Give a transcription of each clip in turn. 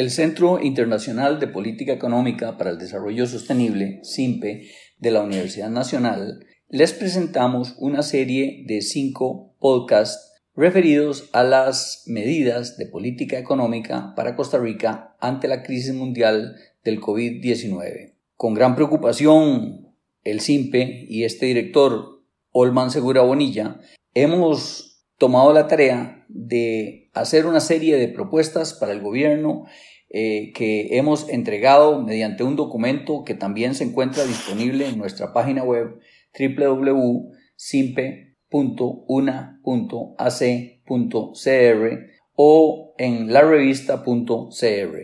El Centro Internacional de Política Económica para el Desarrollo Sostenible, CIMPE, de la Universidad Nacional, les presentamos una serie de cinco podcasts referidos a las medidas de política económica para Costa Rica ante la crisis mundial del COVID-19. Con gran preocupación, el CIMPE y este director, Olman Segura Bonilla, hemos tomado la tarea de hacer una serie de propuestas para el gobierno eh, que hemos entregado mediante un documento que también se encuentra disponible en nuestra página web www.simpe.una.ac.cr o en la revista.cr.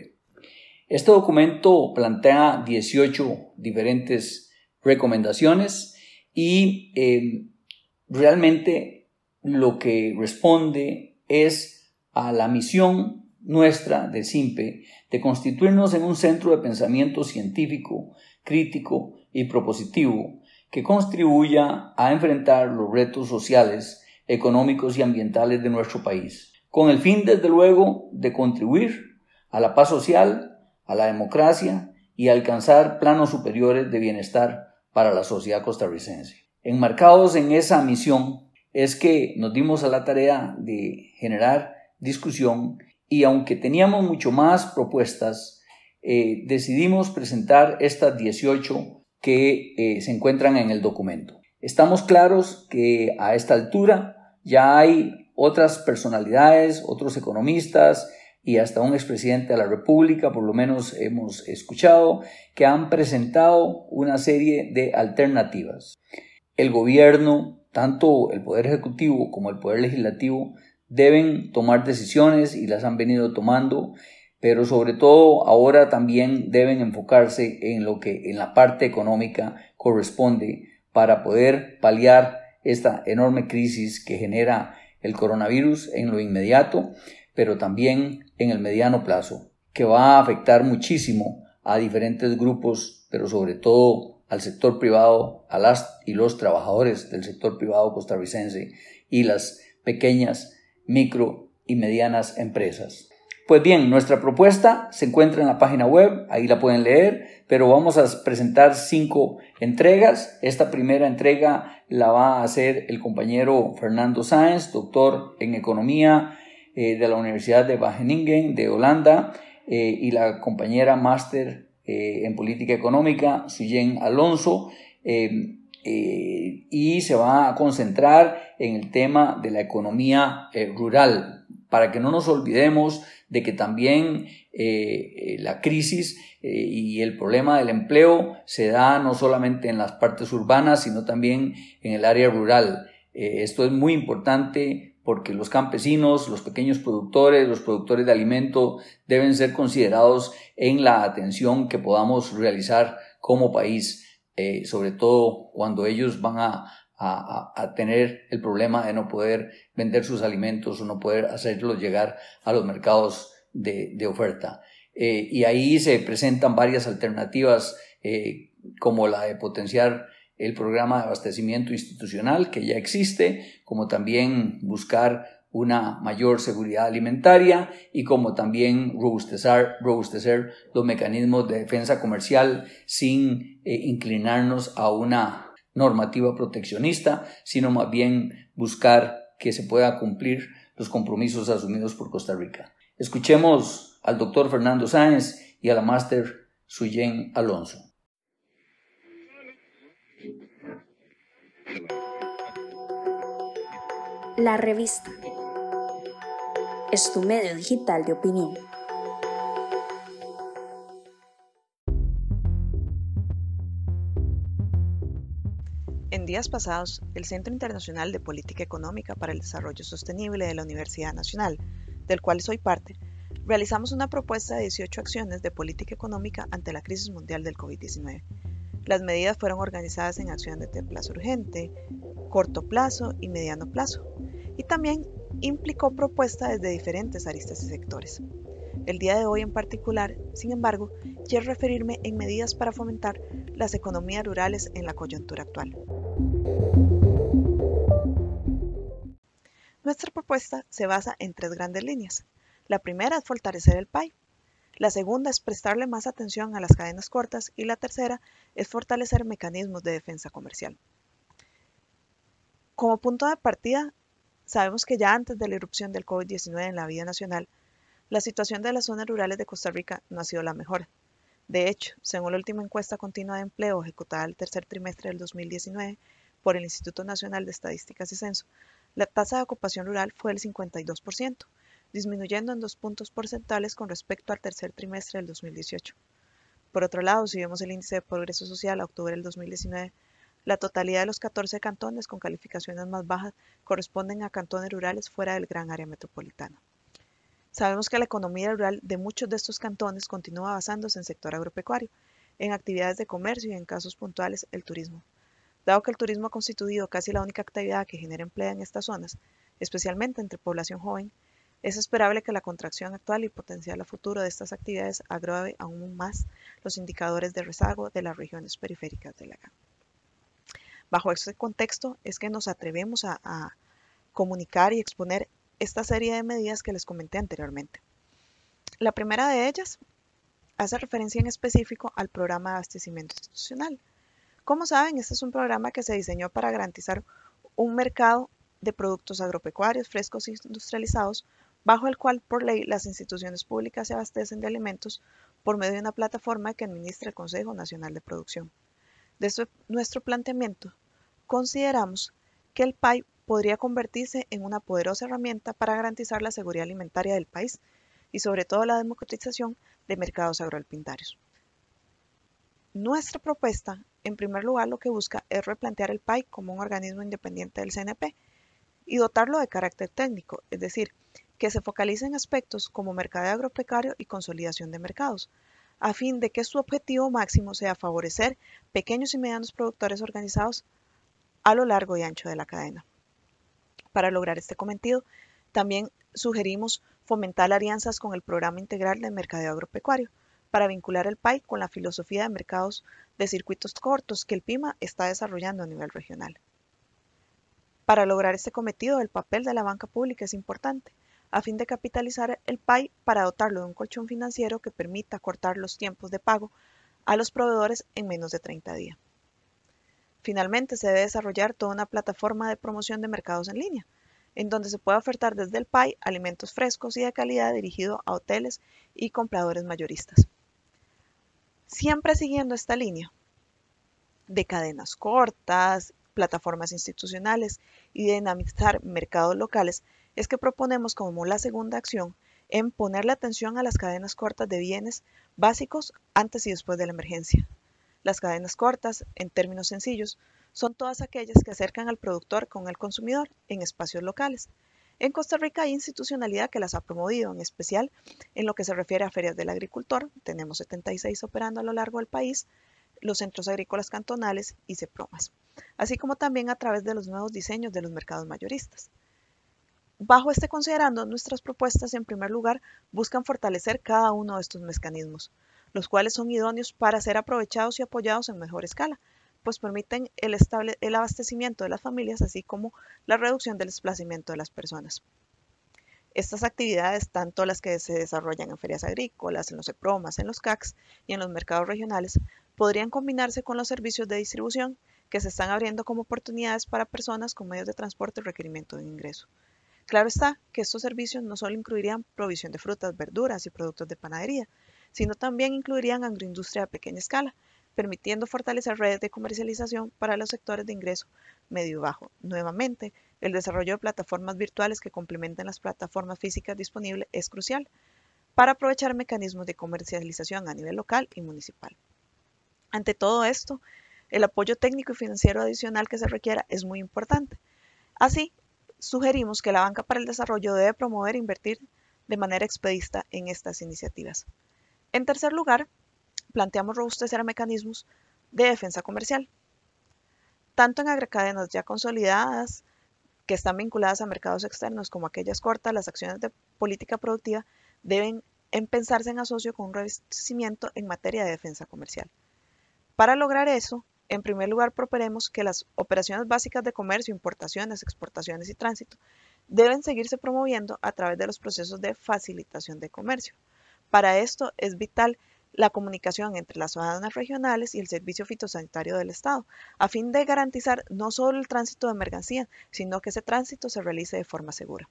Este documento plantea 18 diferentes recomendaciones y eh, realmente lo que responde es a la misión nuestra de SIMPE de constituirnos en un centro de pensamiento científico, crítico y propositivo que contribuya a enfrentar los retos sociales, económicos y ambientales de nuestro país, con el fin, desde luego, de contribuir a la paz social, a la democracia y alcanzar planos superiores de bienestar para la sociedad costarricense. Enmarcados en esa misión es que nos dimos a la tarea de generar discusión y aunque teníamos mucho más propuestas, eh, decidimos presentar estas 18 que eh, se encuentran en el documento. Estamos claros que a esta altura ya hay otras personalidades, otros economistas y hasta un expresidente de la República, por lo menos hemos escuchado, que han presentado una serie de alternativas. El gobierno, tanto el Poder Ejecutivo como el Poder Legislativo, deben tomar decisiones y las han venido tomando, pero sobre todo ahora también deben enfocarse en lo que en la parte económica corresponde para poder paliar esta enorme crisis que genera el coronavirus en lo inmediato, pero también en el mediano plazo, que va a afectar muchísimo a diferentes grupos, pero sobre todo al sector privado, a las y los trabajadores del sector privado costarricense y las pequeñas micro y medianas empresas. Pues bien, nuestra propuesta se encuentra en la página web, ahí la pueden leer, pero vamos a presentar cinco entregas. Esta primera entrega la va a hacer el compañero Fernando Sáenz, doctor en economía eh, de la Universidad de Wageningen de Holanda, eh, y la compañera máster eh, en política económica, Suyen Alonso y se va a concentrar en el tema de la economía eh, rural, para que no nos olvidemos de que también eh, eh, la crisis y el problema del empleo se da no solamente en las partes urbanas, sino también en el área rural. esto es muy importante porque los campesinos, los pequeños productores, los productores de alimento deben ser considerados en la atención que podamos realizar como país. Eh, sobre todo cuando ellos van a, tener el problema de no poder vender sus alimentos o no poder hacerlos llegar a los mercados de, oferta. Eh, y ahí se presentan varias alternativas eh, como la de potenciar el programa de abastecimiento institucional que ya existe, como también buscar una mayor seguridad alimentaria y como también robustecer, robustecer los mecanismos de defensa comercial sin eh, inclinarnos a una normativa proteccionista, sino más bien buscar que se pueda cumplir los compromisos asumidos por Costa Rica. Escuchemos al doctor Fernando Sáenz y a la máster Suyen Alonso. La revista es tu medio digital de opinión. En días pasados, el Centro Internacional de Política Económica para el Desarrollo Sostenible de la Universidad Nacional, del cual soy parte, realizamos una propuesta de 18 acciones de política económica ante la crisis mundial del COVID-19. Las medidas fueron organizadas en acciones de plazo urgente, corto plazo y mediano plazo, y también implicó propuestas desde diferentes aristas y sectores. El día de hoy en particular, sin embargo, quiero referirme en medidas para fomentar las economías rurales en la coyuntura actual. Nuestra propuesta se basa en tres grandes líneas. La primera es fortalecer el PAI. La segunda es prestarle más atención a las cadenas cortas y la tercera es fortalecer mecanismos de defensa comercial. Como punto de partida, sabemos que ya antes de la irrupción del COVID-19 en la vida nacional, la situación de las zonas rurales de Costa Rica no ha sido la mejor. De hecho, según la última encuesta continua de empleo ejecutada el tercer trimestre del 2019 por el Instituto Nacional de Estadísticas y Censo, la tasa de ocupación rural fue del 52%, disminuyendo en dos puntos porcentuales con respecto al tercer trimestre del 2018. Por otro lado, si vemos el índice de progreso social a octubre del 2019, la totalidad de los 14 cantones con calificaciones más bajas corresponden a cantones rurales fuera del gran área metropolitana. Sabemos que la economía rural de muchos de estos cantones continúa basándose en sector agropecuario, en actividades de comercio y en casos puntuales el turismo. Dado que el turismo ha constituido casi la única actividad que genera empleo en estas zonas, especialmente entre población joven, es esperable que la contracción actual y potencial a futuro de estas actividades agrave aún más los indicadores de rezago de las regiones periféricas de la GAN. Bajo este contexto es que nos atrevemos a, comunicar y exponer esta serie de medidas que les comenté anteriormente. La primera de ellas hace referencia en específico al programa de abastecimiento institucional. Como saben, este es un programa que se diseñó para garantizar un mercado de productos agropecuarios frescos e industrializados, bajo el cual por ley las instituciones públicas se abastecen de alimentos por medio de una plataforma que administra el Consejo Nacional de Producción. Desde nuestro planteamiento, consideramos que el PAI podría convertirse en una poderosa herramienta para garantizar la seguridad alimentaria del país y sobre todo la democratización de mercados agroalimentarios. Nuestra propuesta, en primer lugar, lo que busca es replantear el PAI como un organismo independiente del CNP y dotarlo de carácter técnico, es decir, que se focalice en aspectos como mercado agropecuario y consolidación de mercados, a fin de que su objetivo máximo sea favorecer pequeños y medianos productores organizados a lo largo y ancho de la cadena. Para lograr este cometido, también sugerimos fomentar alianzas con el Programa Integral de Mercadeo Agropecuario para vincular el PAI con la filosofía de mercados de circuitos cortos que el PIMA está desarrollando a nivel regional. Para lograr este cometido, el papel de la banca pública es importante, a fin de capitalizar el PAI para dotarlo de un colchón financiero que permita cortar los tiempos de pago a los proveedores en menos de 30 días. Finalmente, se debe desarrollar toda una plataforma de promoción de mercados en línea, en donde se puede ofertar desde el PAI alimentos frescos y de calidad dirigido a hoteles y compradores mayoristas. Siempre siguiendo esta línea de cadenas cortas, plataformas institucionales y de dinamizar mercados locales, es que proponemos como la segunda acción en ponerle atención a las cadenas cortas de bienes básicos antes y después de la emergencia. Las cadenas cortas, en términos sencillos, son todas aquellas que acercan al productor con el consumidor en espacios locales. En Costa Rica hay institucionalidad que las ha promovido, en especial en lo que se refiere a ferias del agricultor. Tenemos 76 operando a lo largo del país, los centros agrícolas cantonales y CEPROMAS, así como también a través de los nuevos diseños de los mercados mayoristas. Bajo este considerando, nuestras propuestas en primer lugar buscan fortalecer cada uno de estos mecanismos, los cuales son idóneos para ser aprovechados y apoyados en mejor escala, pues permiten el, el abastecimiento de las familias, así como la reducción del desplazamiento de las personas. Estas actividades, tanto las que se desarrollan en ferias agrícolas, en los EPROMAS, en los CACs y en los mercados regionales, podrían combinarse con los servicios de distribución que se están abriendo como oportunidades para personas con medios de transporte y requerimiento de ingreso. Claro está que estos servicios no solo incluirían provisión de frutas, verduras y productos de panadería, sino también incluirían agroindustria a pequeña escala, permitiendo fortalecer redes de comercialización para los sectores de ingreso medio y bajo. Nuevamente, el desarrollo de plataformas virtuales que complementen las plataformas físicas disponibles es crucial para aprovechar mecanismos de comercialización a nivel local y municipal. Ante todo esto, el apoyo técnico y financiero adicional que se requiera es muy importante. Así, sugerimos que la Banca para el Desarrollo debe promover e invertir de manera expedista en estas iniciativas. En tercer lugar, planteamos robustecer mecanismos de defensa comercial, tanto en agrocadenas ya consolidadas que están vinculadas a mercados externos como aquellas cortas, las acciones de política productiva deben pensarse en asocio con un revestimiento en materia de defensa comercial. Para lograr eso, en primer lugar, proponemos que las operaciones básicas de comercio, importaciones, exportaciones y tránsito deben seguirse promoviendo a través de los procesos de facilitación de comercio, Para esto es vital la comunicación entre las aduanas regionales y el Servicio Fitosanitario del Estado, a fin de garantizar no solo el tránsito de mercancía, sino que ese tránsito se realice de forma segura.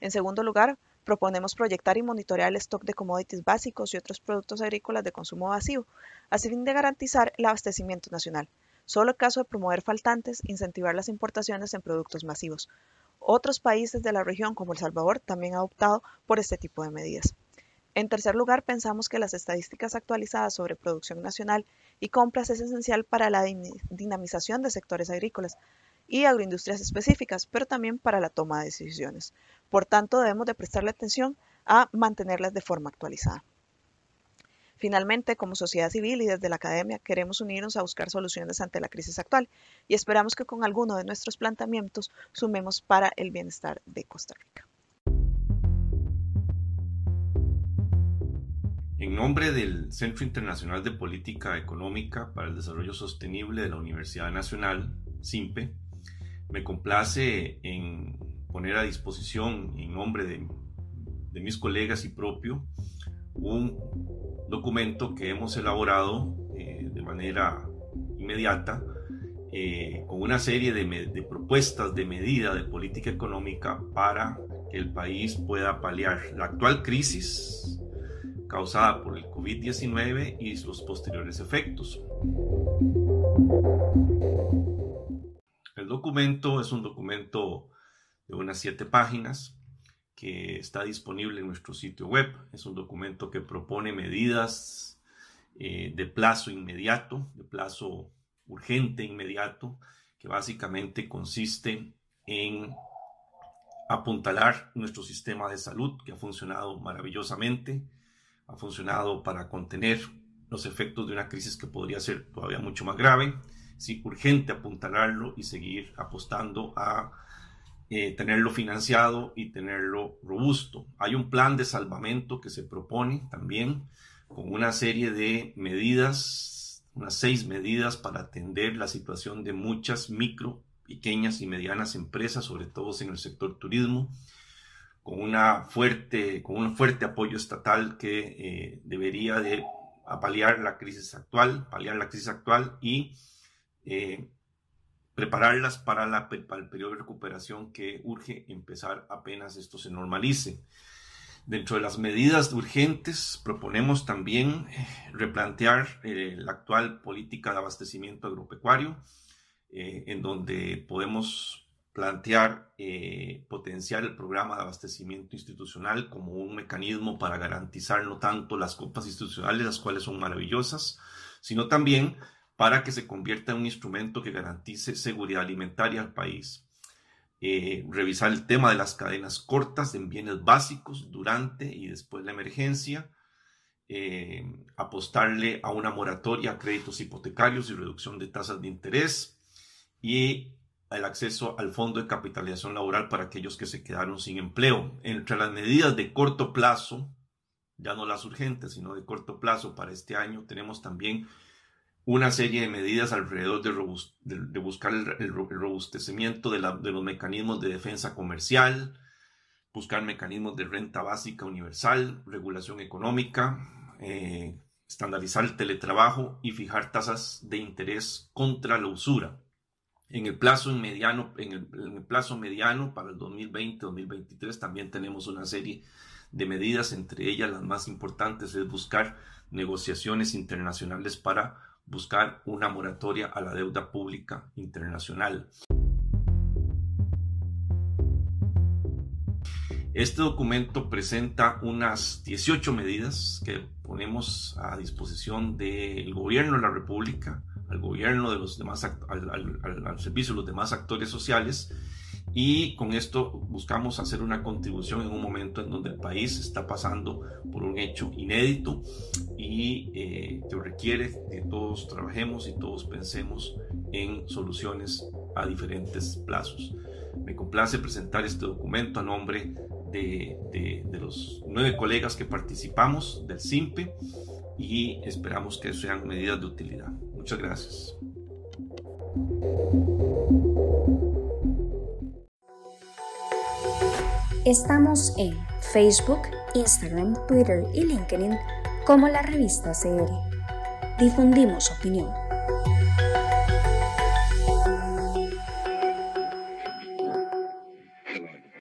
En segundo lugar, proponemos proyectar y monitorear el stock de commodities básicos y otros productos agrícolas de consumo vacío, a fin de garantizar el abastecimiento nacional. Solo en caso de promover faltantes, incentivar las importaciones en productos masivos. Otros países de la región, como El Salvador, también han optado por este tipo de medidas. En tercer lugar, pensamos que las estadísticas actualizadas sobre producción nacional y compras es esencial para la dinamización de sectores agrícolas y agroindustrias específicas, pero también para la toma de decisiones. Por tanto, debemos de prestarle atención a mantenerlas de forma actualizada. Finalmente, como sociedad civil y desde la academia, queremos unirnos a buscar soluciones ante la crisis actual y esperamos que con alguno de nuestros planteamientos sumemos para el bienestar de Costa Rica. En nombre del Centro Internacional de Política Económica para el Desarrollo Sostenible de la Universidad Nacional, CIMPE, me complace en poner a disposición, en nombre de, de mis colegas y propio, un documento que hemos elaborado eh, de manera inmediata eh, con una serie de, propuestas de medida de política económica para que el país pueda paliar la actual crisis causada por el COVID-19 y sus posteriores efectos. Es un documento de unas siete páginas que está disponible en nuestro sitio web. Es un documento que propone medidas eh, de plazo inmediato, de plazo urgente inmediato, que básicamente consiste en apuntalar nuestro sistema de salud, que ha funcionado maravillosamente, ha funcionado para contener los efectos de una crisis que podría ser todavía mucho más grave. Sí, urgente apuntalarlo y seguir apostando a eh, tenerlo financiado y tenerlo robusto. Hay un plan de salvamento que se propone también con una serie de medidas, unas seis medidas para atender la situación de muchas micro, pequeñas y medianas empresas, sobre todo en el sector turismo, con, una fuerte, con un fuerte apoyo estatal que eh, debería de la crisis actual, paliar la crisis actual y eh, prepararlas para, la, el periodo de recuperación que urge empezar apenas esto se normalice. Dentro de las medidas urgentes proponemos también eh, replantear eh, la actual política de abastecimiento agropecuario, eh, en donde podemos plantear potenciar el programa de abastecimiento institucional como un mecanismo para garantizar no tanto las copas institucionales, las cuales son maravillosas, sino también para que se convierta en un instrumento que garantice seguridad alimentaria al país. Eh, revisar el tema de las cadenas cortas en bienes básicos durante y después de la emergencia, eh, apostarle a una moratoria a créditos hipotecarios y reducción de tasas de interés y el acceso al fondo de capitalización laboral para aquellos que se quedaron sin empleo. Entre las medidas de corto plazo, ya no las urgentes, sino de corto plazo para este año, tenemos también una serie de medidas alrededor de, buscar el, robustecimiento de, los mecanismos de defensa comercial, buscar mecanismos de renta básica universal, regulación económica, eh, estandarizar el teletrabajo y fijar tasas de interés contra la usura. En el plazo mediano, en el plazo mediano para el 2020-2023 también tenemos una serie de medidas, entre ellas las más importantes es buscar negociaciones internacionales para buscar una moratoria a la deuda pública internacional. Este documento presenta unas 18 medidas que ponemos a disposición del gobierno de la República, al gobierno de los demás, al servicio de los demás actores sociales y con esto buscamos hacer una contribución en un momento en donde el país está pasando por un hecho inédito y eh, que requiere que todos trabajemos y todos pensemos en soluciones a diferentes plazos. Me complace presentar este documento a nombre de, de los nueve colegas que participamos del CIMPE y esperamos que sean medidas de utilidad. Muchas gracias. Estamos en Facebook, Instagram, Twitter y LinkedIn como la revista CR. Difundimos opinión.